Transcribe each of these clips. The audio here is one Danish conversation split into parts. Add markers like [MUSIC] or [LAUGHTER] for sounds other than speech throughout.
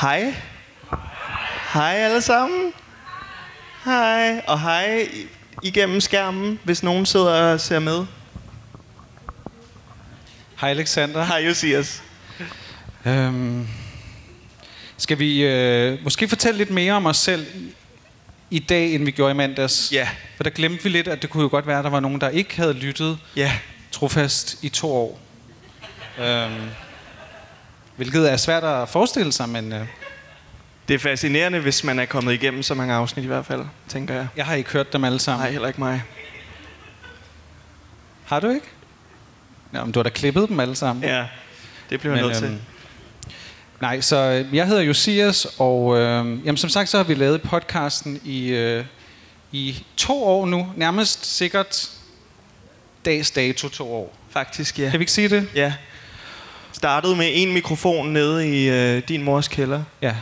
Hej. Hej alle sammen. Hej. Og hej igennem skærmen, hvis nogen sidder og ser med. Hej Alexander. Hej Josias. Øhm, skal vi øh, måske fortælle lidt mere om os selv i, dag, end vi gjorde i mandags? Ja. For der glemte vi lidt, at det kunne jo godt være, at der var nogen, der ikke havde lyttet Ja. trofast i to år. Øhm, hvilket er svært at forestille sig, men øh, Det er fascinerende, hvis man er kommet igennem så mange afsnit i hvert fald, tænker jeg. jeg har ikke hørt dem alle sammen. Nej, heller ikke mig. Har du ikke? Ja, men du har da klippet dem alle sammen. Ja, det bliver jeg nødt til. øhm, Nej, så øh, jeg hedder Josias, og øh, jamen, som sagt så har vi lavet podcasten i, øh, i to år nu. Nærmest sikkert dags dato to år. Faktisk, ja. Kan vi ikke sige det? Ja. Startede med en mikrofon nede i øh, din mors kælder. Ja.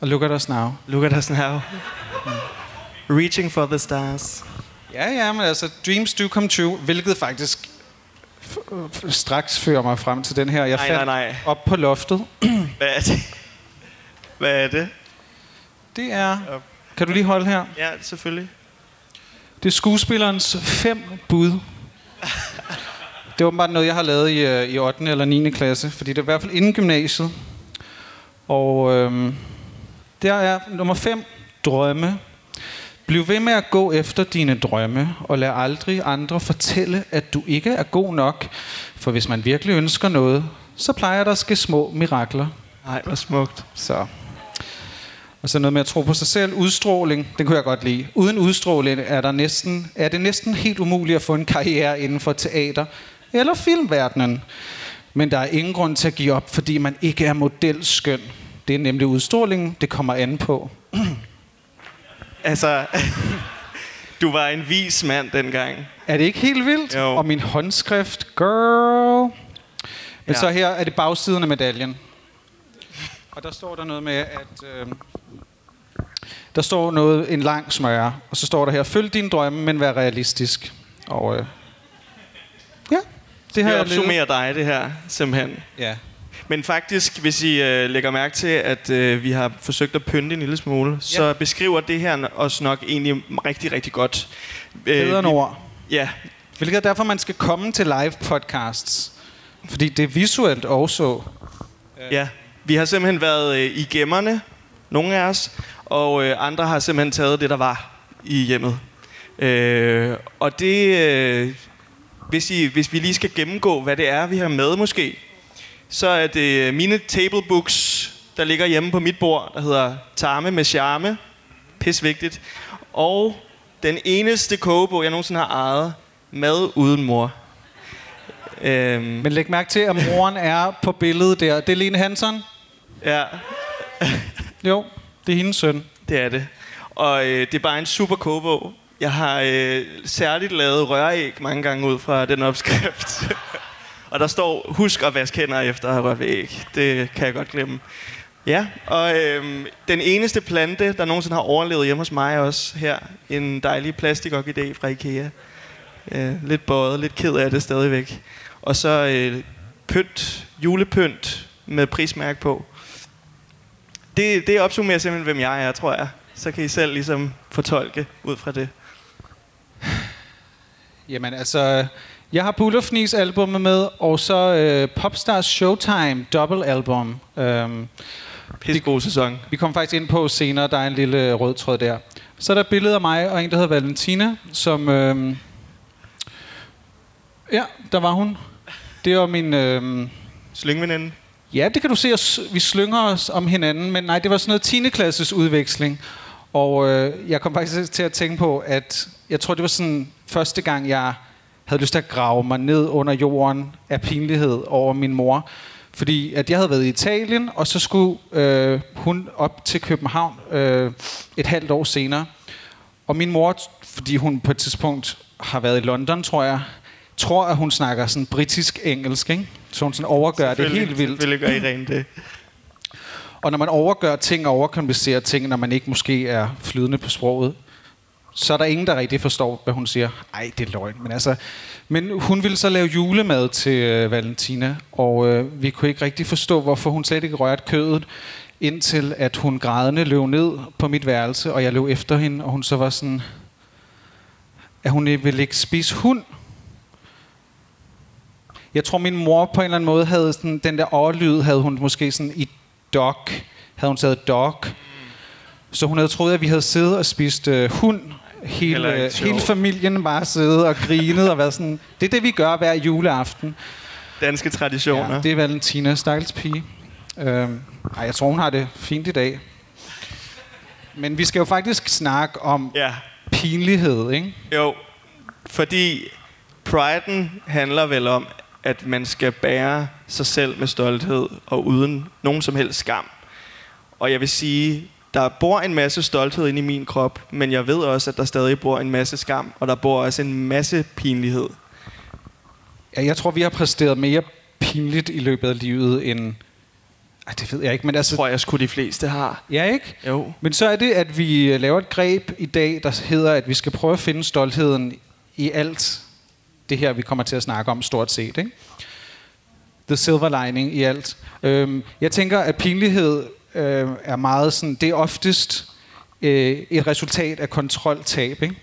Og look at us now. Look at us now. Reaching for the stars. Ja, ja, men altså, dreams do come true, hvilket faktisk f- f- straks fører mig frem til den her. Jeg Nej, fandt nej, nej. op på loftet. [CLEARS THROAT] Hvad er det? Hvad er det? Det er... Kan du lige holde her? Ja, selvfølgelig. Det er skuespillerens fem bud. [LAUGHS] Det er åbenbart noget, jeg har lavet i, øh, i 8. eller 9. klasse, fordi det er i hvert fald inden gymnasiet. Og øhm, der er nummer 5, drømme. Bliv ved med at gå efter dine drømme, og lad aldrig andre fortælle, at du ikke er god nok. For hvis man virkelig ønsker noget, så plejer der at ske små mirakler. Nej, hvor smukt. Så. Og så noget med at tro på sig selv. Udstråling, det kunne jeg godt lide. Uden udstråling er, der næsten, er det næsten helt umuligt at få en karriere inden for teater eller filmverdenen. Men der er ingen grund til at give op, fordi man ikke er modelskøn. Det er nemlig udstrålingen, det kommer an på. [CLEARS THROAT] Altså, [LAUGHS] du var en vis mand dengang. Er det ikke helt vildt? Jo. Og min håndskrift, girl. Men Ja. så her er det bagsiden af medaljen. Og der står der noget med, at... Øh, der står noget, en lang smøre, og så står der her, følg din drømme, men vær realistisk. Og øh, ja, det har Det opsummerer dig, det her, simpelthen. Ja. Men faktisk, hvis I øh, lægger mærke til, at øh, vi har forsøgt at pynte en lille smule, ja. så beskriver det her os nok egentlig rigtig, rigtig godt. Øh, Bedre end ord. Ja, Hvilket er derfor, man skal komme til live podcasts. Fordi det er visuelt også. ja. Vi har simpelthen været øh, i gemmerne, nogle af os, og øh, andre har simpelthen taget det, der var i hjemmet. Øh, og det, øh, hvis, I, hvis vi lige skal gennemgå, hvad det er, vi har med måske, så er det mine tablebooks, der ligger hjemme på mit bord, der hedder Tarme med charme. Pis vigtigt. Og den eneste kogebog, jeg nogensinde har ejet, Mad uden mor. Øhm, Men læg mærke til, at moren er på billedet der. Det er Lene Hansson. ja, Jo, det er hendes søn. det er det. Og øh, det er bare en super kogebog. Jeg har øh, særligt lavet røræg mange gange ud fra den opskrift. [LAUGHS] og der står, husk at vaske hænder efter at have rørt ved æg. Det kan jeg godt glemme. Ja, og øh, den eneste plante, der nogensinde har overlevet hjemme hos mig også her, en dejlig plastikorkidé fra Ikea. Øh, lidt bøjet, lidt ked af det stadigvæk. Og så øh, pynt, julepynt med prismærke på. Det, det opsummerer simpelthen, hvem jeg er, tror jeg. Så kan I selv ligesom fortolke ud fra det. Jamen altså, jeg har Bullerfnis albumet med, og så øh, Popstars Showtime double album. Øhm, Pisse god sæson. vi kommer faktisk ind på senere, der er en lille rød tråd der. Så er der et billede af mig og en, der hedder Valentina, som... Øhm, ja, der var hun. Det var min... Øhm, Slyngveninde. Ja, det kan du se, os, vi slynger os om hinanden, men nej, det var sådan noget 10. klasses udveksling. Og øh, jeg kom faktisk til at tænke på, at jeg tror, det var sådan første gang, jeg havde lyst til at grave mig ned under jorden af pinlighed over min mor. Fordi at jeg havde været i Italien, og så skulle øh, hun op til København øh, et halvt år senere. Og min mor, fordi hun på et tidspunkt har været i London, tror jeg, tror, at hun snakker sådan britisk-engelsk, ikke? Så hun sådan overgør det helt vildt. Selvfølgelig gør I rent det. Og når man overgør ting og overkomplicerer ting, når man ikke måske er flydende på sproget, så er der ingen, der rigtig forstår, hvad hun siger. Ej, det er løgn. Men, altså, men hun ville så lave julemad til øh, Valentina, og øh, vi kunne ikke rigtig forstå, hvorfor hun slet ikke rørte kødet. indtil at hun grædende løb ned på mit værelse, og jeg løb efter hende, og hun så var sådan, at hun ville ikke spise hund. Jeg tror, min mor på en eller anden måde havde sådan, den der overlyd, havde hun måske sådan i dog, havde hun taget dog. Så hun havde troet, at vi havde siddet og spist øh, hund. Hele, hele familien bare siddet og grinet og været sådan, det er det, vi gør hver juleaften. Danske traditioner. Ja, det er Valentina, stakkels pige. Øhm, ej, jeg tror, hun har det fint i dag. Men vi skal jo faktisk snakke om ja. pinlighed, ikke? Jo, fordi priden handler vel om, at man skal bære sig selv med stolthed og uden nogen som helst skam. Og jeg vil sige, der bor en masse stolthed inde i min krop, men jeg ved også, at der stadig bor en masse skam, og der bor også en masse pinlighed. Ja, jeg tror, vi har præsteret mere pinligt i løbet af livet end... Ej, det ved jeg ikke, men altså... tror jeg sgu de fleste har. Ja, ikke? Jo. Men så er det, at vi øh, laver et greb i dag, der hedder, at vi skal prøve at finde stoltheden i alt det her, vi kommer til at snakke om stort set. Ikke? The silver lining i alt. Øhm, jeg tænker, at pinlighed øh, er meget sådan, det er oftest øh, et resultat af kontroltab. Ikke?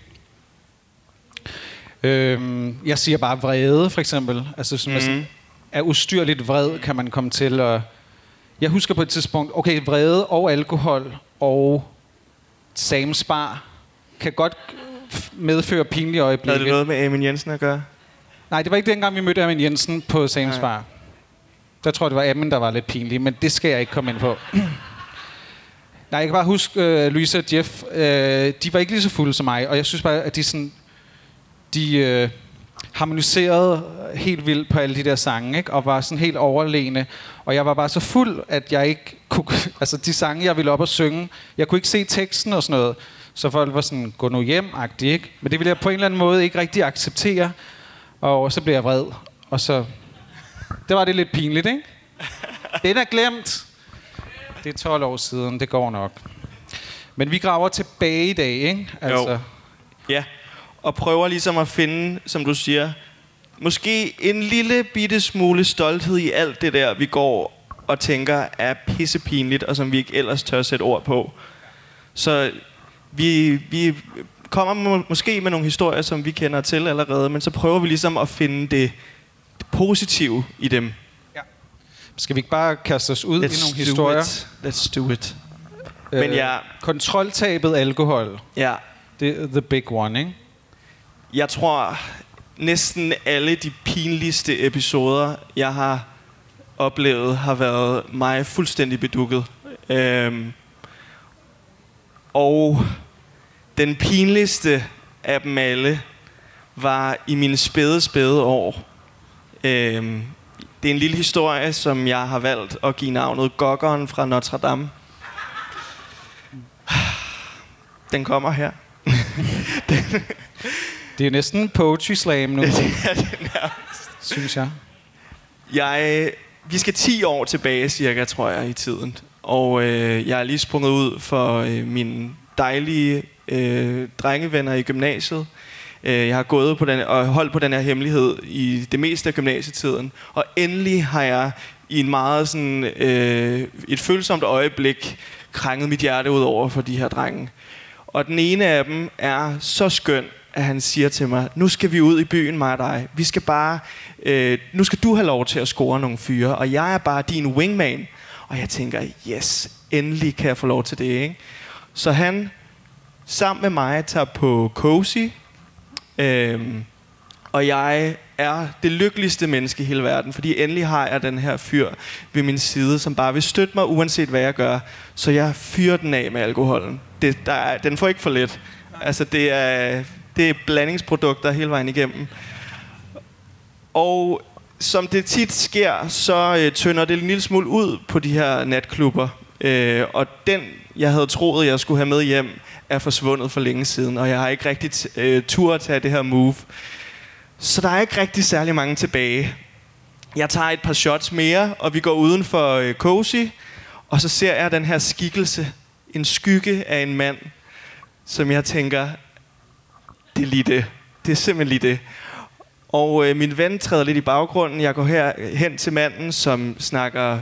Øhm, jeg siger bare vrede, for eksempel. Altså, hvis Mhm. sådan er ustyrligt vred, kan man komme til at... Jeg husker på et tidspunkt, okay, vrede og alkohol og samspar kan godt medføre pinlige Havde øjeblikke. det noget med Amin Jensen at gøre? Nej, det var ikke dengang, vi mødte Amin Jensen på Samspar. Der tror jeg, det var Amen, der var lidt pinlig, men det skal jeg ikke komme ind på. [CLEARS THROAT] Nej, jeg kan bare huske, uh, Louise og Jeff, uh, de var ikke lige så fulde som mig, og jeg synes bare, at de sådan, de uh, harmoniserede helt vildt på alle de der sange, ikke? og var sådan helt overlegne. Og jeg var bare så fuld, at jeg ikke kunne... [LAUGHS] Altså, de sange, jeg ville op og synge, jeg kunne ikke se teksten og sådan noget. Så folk var sådan, gå nu hjem ikke? Men det ville jeg på en eller anden måde ikke rigtig acceptere. Og så blev jeg vred. Og så... Det var det lidt pinligt, ikke? Den er glemt. Det er 12 år siden, det går nok. Men vi graver tilbage i dag, ikke? Altså, Ja, og prøver ligesom at finde, som du siger, måske en lille bitte smule stolthed i alt det der, vi går og tænker er pissepinligt, og som vi ikke ellers tør sætte ord på. Så vi, vi kommer må, måske med nogle historier, som vi kender til allerede, men så prøver vi ligesom at finde det positive i dem. Skal vi ikke bare kaste os ud i nogle historier? It. Let's do it. Men ja. Kontroltabet alkohol. Ja, Det er the big one, ikke? Jeg tror, næsten alle de pinligste episoder, jeg har oplevet, har været mig fuldstændig bedukket. Øhm, og den pinligste af dem alle var i mine spæde, spæde år. Øhm, det er en lille historie, som jeg har valgt at give navnet Goggeren fra Notre Dame. Den kommer her. [LAUGHS] Det er næsten poetry slam nu, [LAUGHS] Ja, det er synes jeg. Jeg, vi skal 10 år tilbage cirka, tror jeg, i tiden. Og øh, jeg er lige sprunget ud for øh, mine dejlige øh, drengevenner i gymnasiet. Øh, jeg har gået på den, og holdt på den her hemmelighed i det meste af gymnasietiden. Og endelig har jeg i en meget sådan, øh, et følsomt øjeblik krænget mit hjerte ud over for de her drenge. Og den ene af dem er så skøn, at han siger til mig, nu skal vi ud i byen, mig og dig. Vi skal bare, øh, nu skal du have lov til at score nogle fyre, og jeg er bare din wingman. Og jeg tænker, yes, endelig kan jeg få lov til det, ikke? Så han sammen med mig tager på Cozy, øhm, og jeg er det lykkeligste menneske i hele verden, fordi endelig har jeg den her fyr ved min side, som bare vil støtte mig, uanset hvad jeg gør. Så jeg fyrer den af med alkoholen. Det, der er, den får ikke for lidt. Altså, det er, det er blandingsprodukter hele vejen igennem. Og som det tit sker, så øh, tynder det en lille smule ud på de her natklubber. Øh, og den, jeg havde troet, jeg skulle have med hjem, er forsvundet for længe siden. Og jeg har ikke rigtig øh, tur at tage det her move. Så der er ikke rigtig særlig mange tilbage. Jeg tager et par shots mere, og vi går uden for øh, Cozy. Og så ser jeg den her skikkelse, en skygge af en mand, som jeg tænker, det er lige det. Det er simpelthen lige det. Og øh, min ven træder lidt i baggrunden. Jeg går her øh, hen til manden, som snakker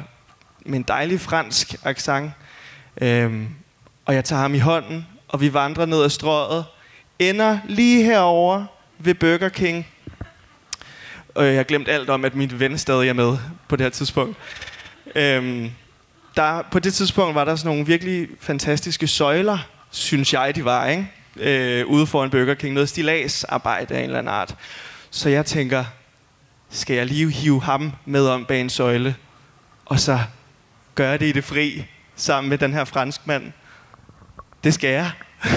med en dejlig fransk accent. Øhm, og jeg tager ham i hånden, og vi vandrer ned ad strøget. Ender lige herover ved Burger King. Og jeg har glemt alt om, at min ven stadig er med på det her tidspunkt. Øhm, der, på det tidspunkt var der sådan nogle virkelig fantastiske søjler, synes jeg, de var, ikke? Øh, ude foran Burger King. Noget stilagsarbejde af en eller anden art. Så jeg tænker, skal jeg lige hive ham med om bag en søjle, og så gøre det i det fri, sammen med den her franskmand? Det skal jeg. [LAUGHS]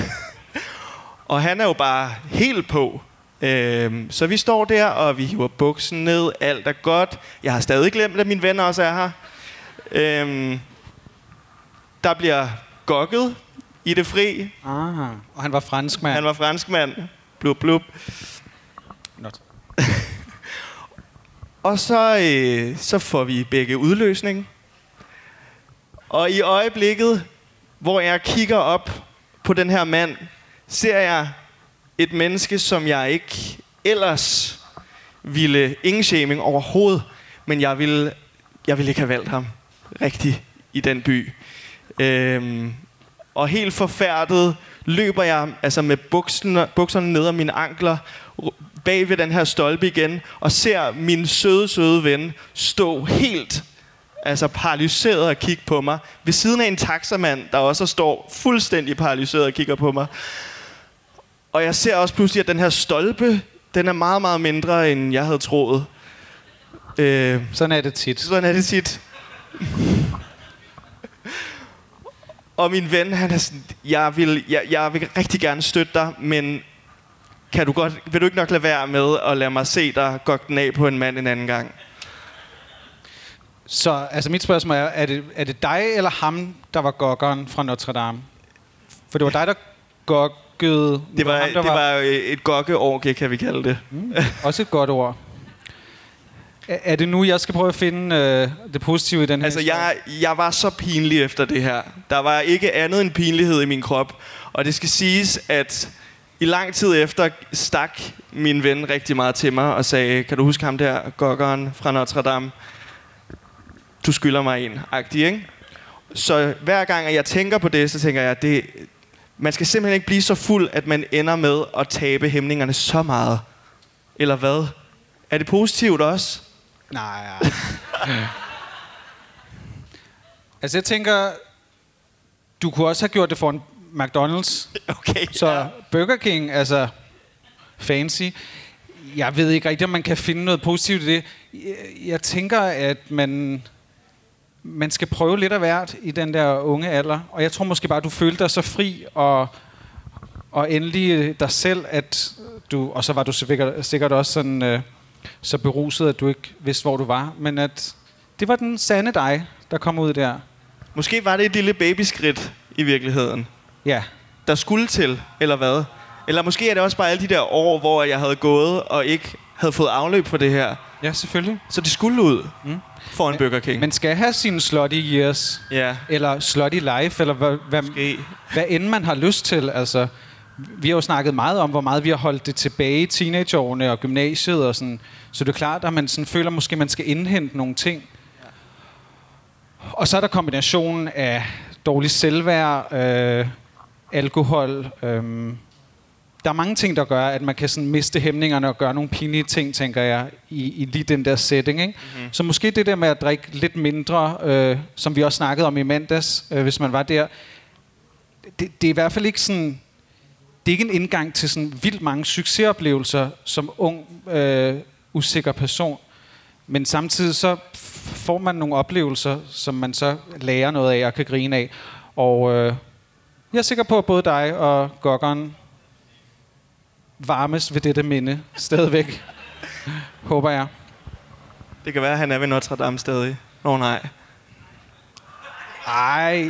og han er jo bare helt på. Øhm, så vi står der, og vi hiver buksen ned. Alt er godt. Jeg har stadig glemt, at min venner også er her. Øhm, der bliver gokket i det fri. Ah, og han var franskmand. Han var franskmand. Blub, blub. Not. [LAUGHS] Og så, øh, så får vi begge udløsning. Og i øjeblikket, hvor jeg kigger op på den her mand, ser jeg et menneske, som jeg ikke ellers ville, ingen shaming overhovedet, men jeg ville, jeg ville ikke have valgt ham rigtigt i den by. Øhm, og helt forfærdet løber jeg altså med bukserne, bukserne ned om mine ankler, bag ved den her stolpe igen, og ser min søde, søde ven stå helt altså paralyseret og kigge på mig, ved siden af en taxamand, der også står fuldstændig paralyseret og kigger på mig. Og jeg ser også pludselig, at den her stolpe, den er meget, meget mindre, end jeg havde troet. Øh, Sådan er det tit. sådan er det tit. Og min ven, han er sådan, jeg vil, jeg, jeg vil rigtig gerne støtte dig, men kan du godt, vil du ikke nok lade være med at lade mig se dig gå den af på en mand en anden gang? Så altså mit spørgsmål er, er det, er det dig eller ham, der var gokkeren fra Notre Dame? For det var dig, der gokkede. Det var, ham, der det var et gokkeorgie, kan vi kalde det. Også et godt ord. Er, det nu, jeg skal prøve at finde øh, det positive i den her Altså, jeg, jeg var så pinlig efter det her. Der var ikke andet end pinlighed i min krop. Og det skal siges, at i lang tid efter stak min ven rigtig meget til mig og sagde, kan du huske ham der, gokkeren fra Notre Dame? Du skylder mig en, agtig, ikke? Så hver gang, at jeg tænker på det, så tænker jeg, at det, man skal simpelthen ikke blive så fuld, at man ender med at tabe hæmningerne så meget. Eller hvad? Er det positivt også? Nej. ja. [LAUGHS] altså, jeg tænker, du kunne også have gjort det for en McDonald's. Okay. Så Burger King, altså fancy. Jeg ved ikke rigtigt, om man kan finde noget positivt i det. Jeg, jeg tænker, at man, man skal prøve lidt af hvert i den der unge alder. Og jeg tror måske bare, du følte dig så fri og, og endelig øh, dig selv, at du... Og så var du sikkert, sikkert også sådan, øh, så beruset, at du ikke vidste, hvor du var. Men at det var den sande dig, der kom ud der. Måske var det et lille babyskridt i virkeligheden, Ja. der skulle til, eller hvad? Eller måske er det også bare alle de der år, hvor jeg havde gået og ikke havde fået afløb for det her. Ja, selvfølgelig. Så det skulle ud mm. For en Burger King. Man skal have sine slutty years. ja, Eller slutty life, eller hvad, hvad, måske. hvad end man har lyst til. Altså, vi har jo snakket meget om, hvor meget vi har holdt det tilbage i teenageårene og gymnasiet. Og sådan. Så det er klart, at man sådan føler måske, at man skal indhente nogle ting. Og så er der kombinationen af dårlig selvværd, øh, alkohol. Øh, der er mange ting, der gør, at man kan sådan miste hæmningerne og gøre nogle pinlige ting, tænker jeg, i, i lige den der setting. Ikke? Mm-hmm. Så måske det der med at drikke lidt mindre, øh, som vi også snakkede om i mandags, øh, hvis man var der, det, det er i hvert fald ikke sådan... Det er ikke en indgang til sådan vildt mange succesoplevelser som ung, øh, usikker person. Men samtidig så får man nogle oplevelser, som man så lærer noget af og kan grine af. Og øh, jeg er sikker på, at både dig og gokkeren varmes ved dette minde stadigvæk. Håber jeg. Det kan være, at han er ved Notre Dame stadig. Nå nej. Ej,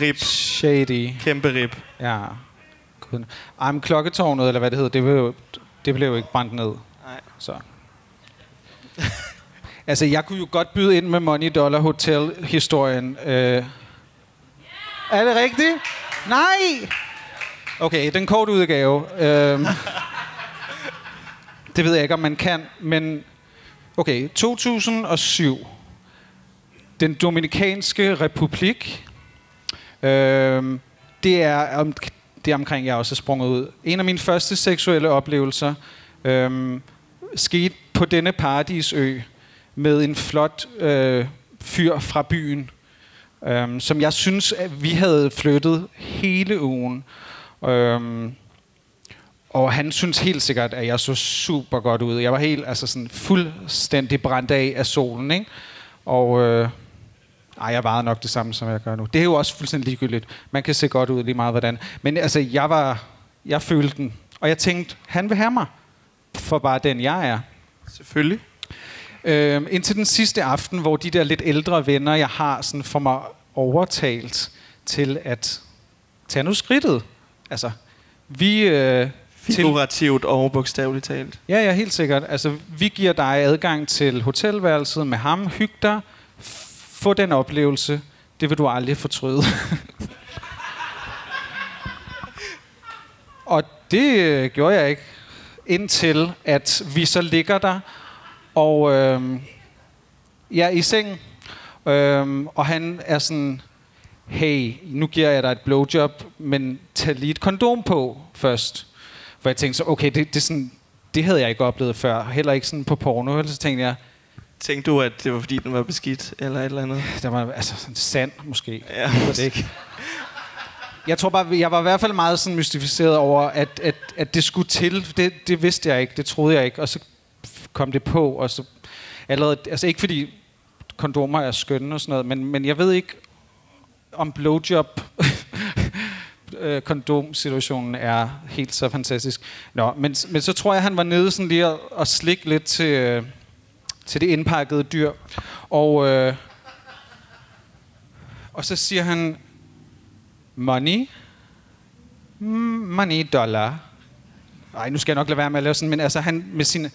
Rip. shady. Kæmpe rip. Ja. Gud. Ej, men klokketårnet, eller hvad det hedder, det blev jo, det blev jo ikke brændt ned. Nej. Så. [LAUGHS] altså, jeg kunne jo godt byde ind med Money Dollar Hotel-historien. Øh. Er det rigtigt? Nej! Okay, den korte udgave. Øh. det ved jeg ikke, om man kan, men... Okay, 2007. den Dominikanske Republik. Øh, det er om, det er omkring, jeg også er sprunget ud. En af mine første seksuelle oplevelser øh, skete på denne paradisø med en flot øh, fyr fra byen, øh, som jeg synes, at vi havde flyttet hele ugen. Øh, og han synes helt sikkert, at jeg så super godt ud. Jeg var helt, altså sådan fuldstændig brændt af af solen, ikke? Og øh, ej, jeg vejede nok det samme, som jeg gør nu. Det er jo også fuldstændig ligegyldigt. Man kan se godt ud lige meget, hvordan. Men altså, jeg var, jeg følte den. Og jeg tænkte, han vil have mig. For bare den, jeg er. Selvfølgelig. Øh, indtil den sidste aften, hvor de der lidt ældre venner, jeg har, sådan får mig overtalt til at tage nu skridtet. Altså, vi... Øh, Figurativt og bogstaveligt talt. Ja, ja, helt sikkert. Altså, vi giver dig adgang til hotelværelset med ham. Hyg dig. Få den oplevelse. Det vil du aldrig fortryde. [LAUGHS] og det øh, gjorde jeg ikke. Indtil at vi så ligger der. Og øh, jeg er i sengen. Øh, og han er sådan... Hey, nu giver jeg dig et blowjob, men tag lige et kondom på først. For jeg tænkte så, okay, det, det, sådan, det havde jeg ikke oplevet før. Heller ikke sådan på porno. Eller så tænkte jeg, Tænkte du, at det var fordi, den var beskidt, eller et eller andet? [LAUGHS] der var altså sådan sand måske. Ja. Jeg ved det ikke. Jeg tror bare, jeg var i hvert fald meget sådan mystificeret over, at, at, at det skulle til. Det, det vidste jeg ikke, det troede jeg ikke. Og så kom det på, og så allerede, altså ikke fordi kondomer er skønne og sådan noget, men, men jeg ved ikke, om blowjob [LAUGHS] øh, kondomsituationen er helt så fantastisk. Nå, men, men så tror jeg, han var nede sådan lige og, og slikke lidt til, øh, til det indpakkede dyr. Og, øh, og så siger han, money, money, dollar. Nej, nu skal jeg nok lade være med at lave sådan, men altså han med sin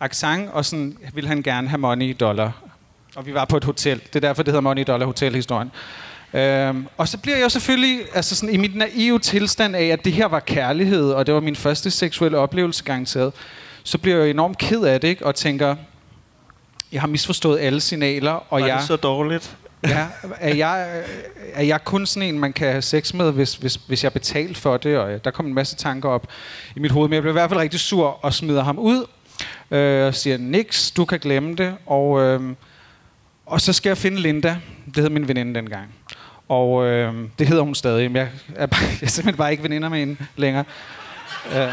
accent, og sådan vil han gerne have money, dollar. Og vi var på et hotel. Det er derfor, det hedder Money Dollar Hotel-historien. Øhm, og så bliver jeg selvfølgelig altså sådan, i mit naive tilstand af, at det her var kærlighed, og det var min første seksuelle oplevelse garanteret, så bliver jeg enormt ked af det, ikke? og tænker, jeg har misforstået alle signaler, og var jeg, det så dårligt? ja, er, jeg, er jeg kun sådan en, man kan have sex med, hvis, hvis, hvis jeg betaler for det? Og der kom en masse tanker op i mit hoved, men jeg blev i hvert fald rigtig sur og smider ham ud, øh, og siger, niks, du kan glemme det, og, øh, og så skal jeg finde Linda, det hed min veninde dengang. Og øh, det hedder hun stadig, men jeg er, bare, [LAUGHS] jeg er simpelthen bare ikke veninder med hende længere. Øh.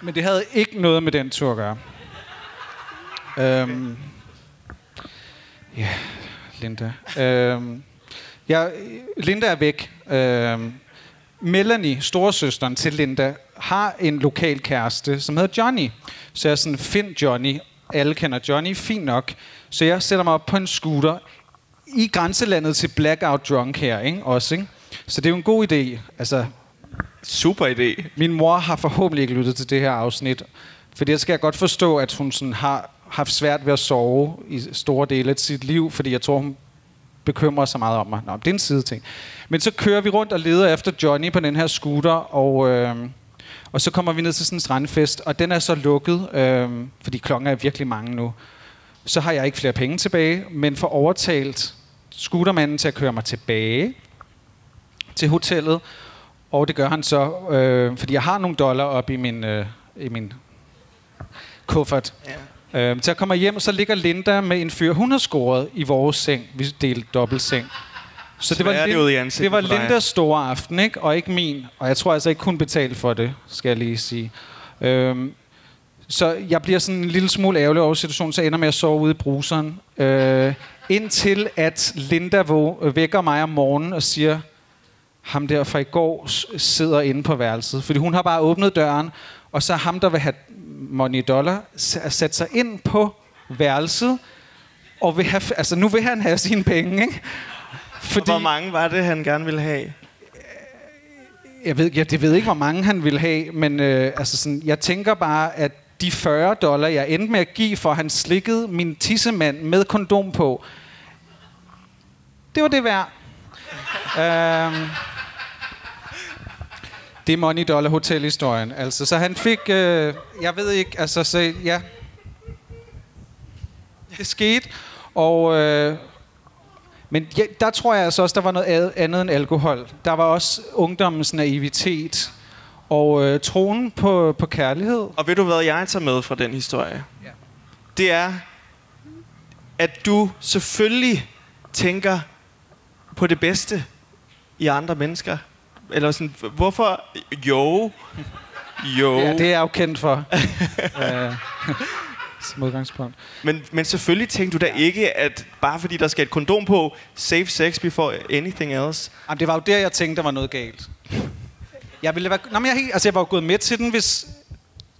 Men det havde ikke noget med den tur at gøre. Øhm, ja, Linda. Øhm, ja, Linda er væk. Øhm, Melanie, storesøsteren til Linda, har en lokal kæreste, som hedder Johnny. Så jeg er sådan, find Johnny. Alle kender Johnny, fint nok. Så jeg sætter mig op på en scooter i grænselandet til Blackout Drunk her, ikke? Også, ikke? Så det er jo en god idé. Altså, Super idé. min mor har forhåbentlig ikke lyttet til det her afsnit. Fordi jeg skal godt forstå, at hun sådan har haft svært ved at sove i store dele af sit liv, fordi jeg tror, hun bekymrer sig meget om mig. Nå, det er en side ting. Men så kører vi rundt og leder efter Johnny på den her scooter, og, øh, og så kommer vi ned til sådan en strandfest, og den er så lukket, øh, fordi klokken er virkelig mange nu. Så har jeg ikke flere penge tilbage, men får overtalt scootermanden til at køre mig tilbage til hotellet, og det gør han så, øh, fordi jeg har nogle dollar op i min, øh, i min kuffert. Ja. Øh, så jeg kommer hjem, og så ligger Linda med en fyr, hun har scoret i vores seng. Vi delte dobbelt seng. Så det var, Sværte Lin- det var. Lindas store aften, ikke? og ikke min. Og jeg tror altså ikke, hun betalte for det, skal jeg lige sige. Øhm, så jeg bliver sådan en lille smule ærgerlig over situationen, så jeg ender med at sove ude i bruseren. Øh, indtil at Linda vækker mig om morgenen og siger, ham der fra i går sidder inde på værelset. Fordi hun har bare åbnet døren, og så ham, der vil have money dollar, sat sig ind på værelset, og vil have, altså nu vil han have sine penge, ikke? Fordi... Hvor mange var det, han gerne ville have? Jeg ved, jeg, det ved ikke, hvor mange han ville have, men øh, altså sådan, jeg tænker bare, at de 40 dollar, jeg endte med at give, for han slikkede min tissemand med kondom på, det var det værd. øhm, det er Money Dollar Hotel historien. Altså, så han fik, øh, jeg ved ikke, altså, så, ja. Det skete. Og, øh, men ja, der tror jeg altså også, der var noget andet end alkohol. Der var også ungdommens naivitet og øh, troen på, på kærlighed. Og ved du, hvad jeg tager med fra den historie? Ja. Det er, at du selvfølgelig tænker på det bedste i andre mennesker. Eller sådan, hvorfor? Jo. Jo. Ja, det er jeg jo kendt for. [LAUGHS] øh, som udgangspunkt. Men, men selvfølgelig tænkte du da ikke, at bare fordi der skal et kondom på, save sex before anything else. Jamen, det var jo der, jeg tænkte, der var noget galt. Jeg ville være, nå, men jeg, altså, jeg var jo gået med til den, hvis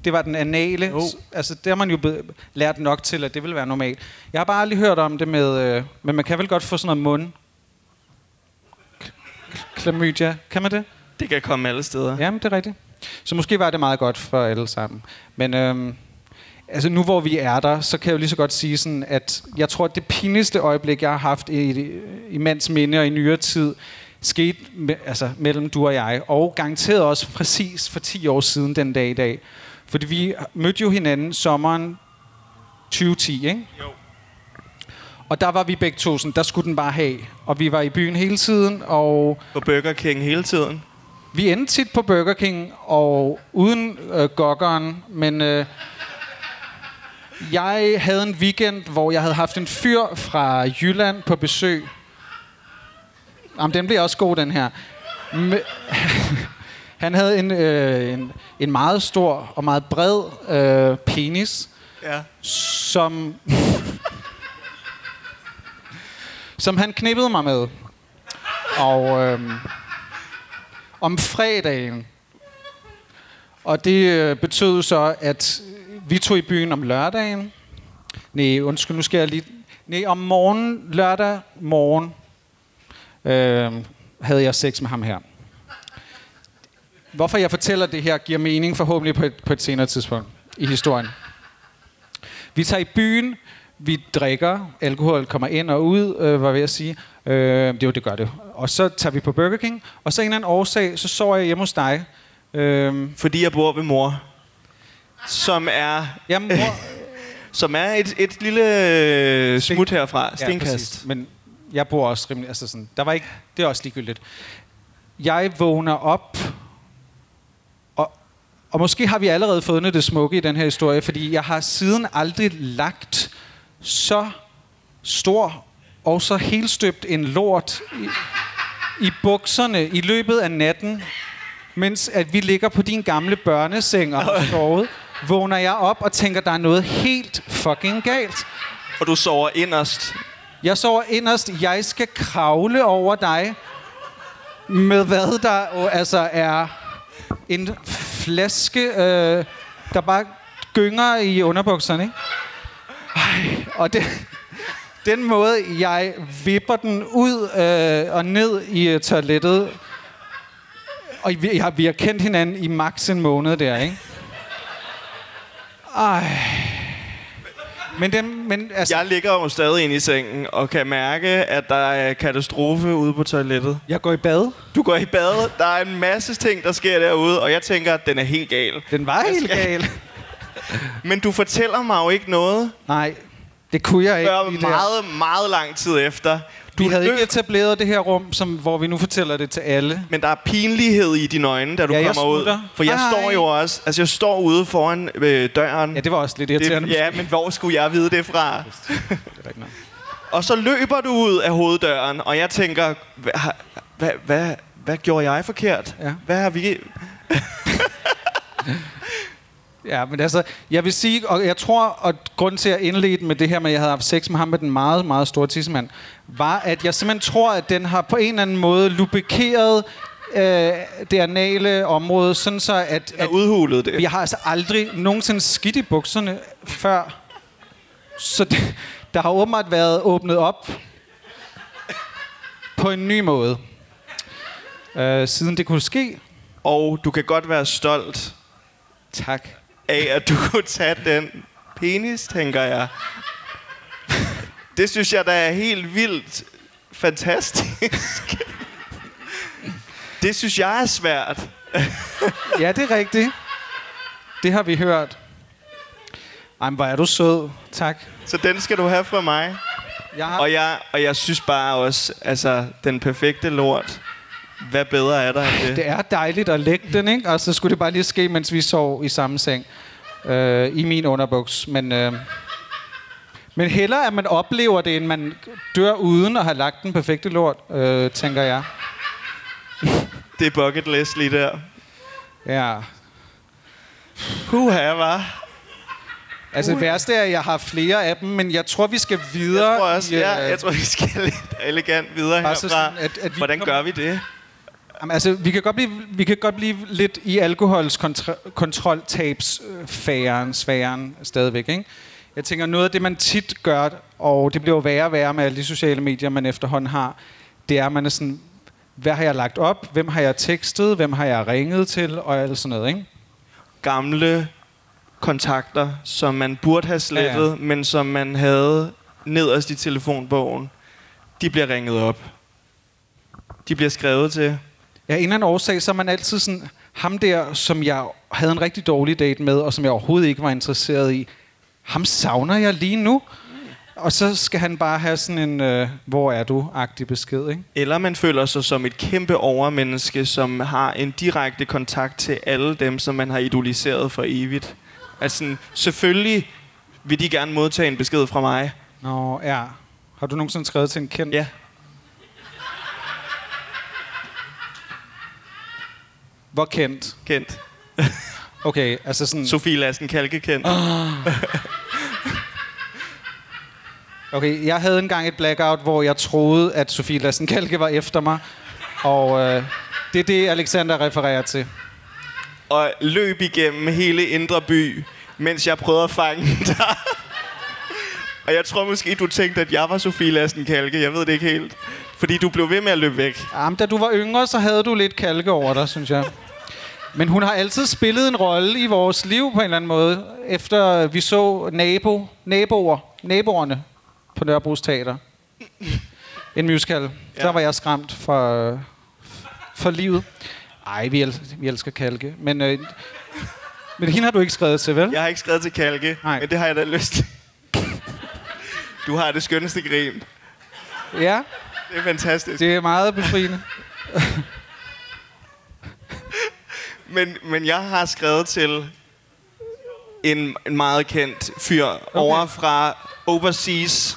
det var den anale. Jo. Altså, det har man jo be- lært nok til, at det ville være normalt. Jeg har bare aldrig hørt om det med... Øh, men man kan vel godt få sådan noget mund... Klamydia. Kan man det? Det kan komme alle steder. Jamen, det er rigtigt. Så måske var det meget godt for alle sammen. Men øhm, altså nu hvor vi er der, så kan jeg jo lige så godt sige sådan, at jeg tror, at det pinligste øjeblik, jeg har haft i, i mands minde og i nyere tid, skete me, altså, mellem du og jeg, og garanteret også præcis for 10 år siden den dag i dag. Fordi vi mødte jo hinanden sommeren 2010, ikke? Jo. Og der var vi begge to sådan, der skulle den bare have. Og vi var i byen hele tiden, og På Burger King hele tiden. vi endte tit på Burger King, og uden øh, gokkeren, men øh, jeg havde en weekend, hvor jeg havde haft en fyr fra Jylland på besøg. Jamen, den bliver også god, den her. [LAUGHS] Han havde en, øh, en, en meget stor og meget bred øh, penis, Ja. som, som han knippede mig med. Og øhm, om fredagen. Og det øh, betød så, at vi tog i byen om lørdagen. Nej, undskyld, nu skal jeg lige... Nej, om morgenen, lørdag morgen, øh, havde jeg sex med ham her. Hvorfor jeg fortæller det her, giver mening forhåbentlig på et, på et senere tidspunkt i historien. Vi tager i byen, vi drikker, alkohol kommer ind og ud, øh, var ved at sige. Øh, det er jo, det gør det. Og så tager vi på Burger King, og så en eller anden årsag, så sover jeg hjemme hos dig. Øh, Fordi jeg bor ved mor. Som er, jamen, mor, [LAUGHS] som er et, et lille øh, smut herfra. Stenkast. præcis. Men jeg bor også rimelig... Altså sådan, der var ikke, det er også ligegyldigt. Jeg vågner op, og, og måske har vi allerede fundet det smukke i den her historie, fordi jeg har siden aldrig lagt så stor og så helstøbt en lort i, i bukserne i løbet af natten, mens at vi ligger på din gamle børneseng og har sovet, vågner jeg op og tænker, der er noget helt fucking galt. Og du sover inderst. Jeg sover inderst. Jeg skal kravle over dig med hvad der jo altså er en flaske, øh, der bare gynger i underbukserne. Ikke? Ej, og det, den måde, jeg vipper den ud øh, og ned i øh, toilettet, og vi har, vi har kendt hinanden i maks en måned der, ikke? Ej. Men, den, men altså, Jeg ligger jo stadig inde i sengen og kan mærke, at der er katastrofe ude på toilettet. jeg går i bad. Du går i bad, der er en masse ting, der sker derude, og jeg tænker, at den er helt gal. Den var helt skal- gal. [LAUGHS] Men du fortæller mig jo ikke noget Nej, det kunne jeg ikke. før der. meget, meget lang tid efter. Du Du havde ikke etableret det her rum, som, hvor vi nu fortæller det til alle. men der er pinlighed i dine øjne, da du Ja, kommer ud. For jeg Hej. står jo også, altså jeg står ude foran øh, døren. Ja, det var også lidt irriterende. det, ja, men hvor skulle jeg vide det fra? Det. Og så løber du ud af hoveddøren, og jeg tænker, hvad, hvad, hvad, hvad gjorde jeg forkert? Ja. Hvad har vi... [LAUGHS] Ja, men altså, jeg vil sige, og jeg tror, og grunden til at indlede med det her med, at jeg havde haft sex med ham med den meget, meget store tissemand, var, at jeg simpelthen tror, at den har på en eller anden måde lubrikeret øh, det anale område, sådan så at, Jeg at udhulet det. Vi har altså aldrig nogensinde skidt i bukserne før. Så det, der har åbenbart været åbnet op på en ny måde. Øh, siden det kunne ske. Og du kan godt være stolt Tak. Af, at du kunne tage den penis, tænker jeg. Det synes jeg, der er helt vildt fantastisk. Det synes jeg er svært. Ja, det er rigtigt. Det har vi hørt. Ej, hvor er du sød. Tak. Så den skal du have fra mig. Jeg har, Og jeg, og jeg synes bare også, altså, den perfekte lort. Hvad bedre er der end det? det er dejligt at lægge den, ikke? Og så skulle det bare lige ske, mens vi sov i samme seng. Øh, I min underbuks. Men, øh, men hellere, at man oplever det, end man dør uden at have lagt den perfekte lort, øh, tænker jeg. [LAUGHS] Det er bucket list lige der. Ja. Puha, var. Altså det værste er, at jeg har flere af dem, men jeg tror, vi skal videre. Jeg tror også, i, øh, ja, jeg tror, vi skal lidt elegant videre herfra. sådan, at- at vi Hvordan gør vi det? Jamen, altså, vi kan godt blive, vi kan godt blive lidt i alkohols kontra- kontroltabsfæren, sfæren stadigvæk, ikke? Jeg tænker, noget af det, man tit gør, og det bliver jo værre og værre med alle de sociale medier, man efterhånden har, det er, at man er sådan, hvad har jeg lagt op? Hvem har jeg tekstet? Hvem har jeg ringet til? Og alt sådan noget, ikke? Gamle kontakter, som man burde have slettet, Ja, ja, men som man havde nederst i telefonbogen, de bliver ringet op. De bliver skrevet til. Ja, en eller anden årsag, så er man altid sådan, ham der, som jeg havde en rigtig dårlig date med, og som jeg overhovedet ikke var interesseret i, ham savner jeg lige nu. Og så skal han bare have sådan en, øh, hvor er du-agtig besked, ikke? Eller man føler sig som et kæmpe overmenneske, som har en direkte kontakt til alle dem, som man har idoliseret for evigt. Altså, selvfølgelig vil de gerne modtage en besked fra mig. Nå, ja. Har du nogensinde skrevet til en kendt? Ja. Hvor kendt? Kendt. Okay, altså sådan... Sofie Lassen Kalke kendt. Okay, jeg havde engang et blackout, hvor jeg troede, at Sofie Lassen Kalke var efter mig. Og øh, det er det, Alexander refererer til. Og løb igennem hele Indre By, mens jeg prøvede at fange [LAUGHS] dig. Og jeg tror måske, du tænkte, at jeg var Sofie Lassen Kalke. Jeg ved det ikke helt. Fordi du blev ved med at løbe væk. Jamen, da du var yngre, så havde du lidt kalke over dig, synes jeg. Men hun har altid spillet en rolle i vores liv på en eller anden måde. Efter vi så nabo, naboer, naboerne på Nørrebros Teater. En musical. Ja. Der var jeg skræmt for, for livet. Ej, vi, el- vi elsker kalke. Men, øh, men hende har du ikke skrevet til, vel? Jeg har ikke skrevet til Kalke, Nej. men det har jeg da lyst til. Du har det skønneste grin. Ja, Det er fantastisk. det er meget befriende. Men, men jeg har skrevet til en, en meget kendt fyr okay. over fra Overseas.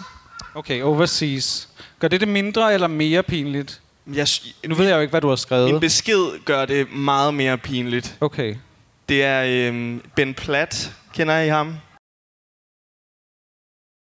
Okay, overseas. Gør det det mindre eller mere pinligt? Jeg, Nu ved jeg jo ikke, hvad du har skrevet. besked gør det meget mere pinligt. Okay. Det er øhm, Ben Platt. Kender I ham?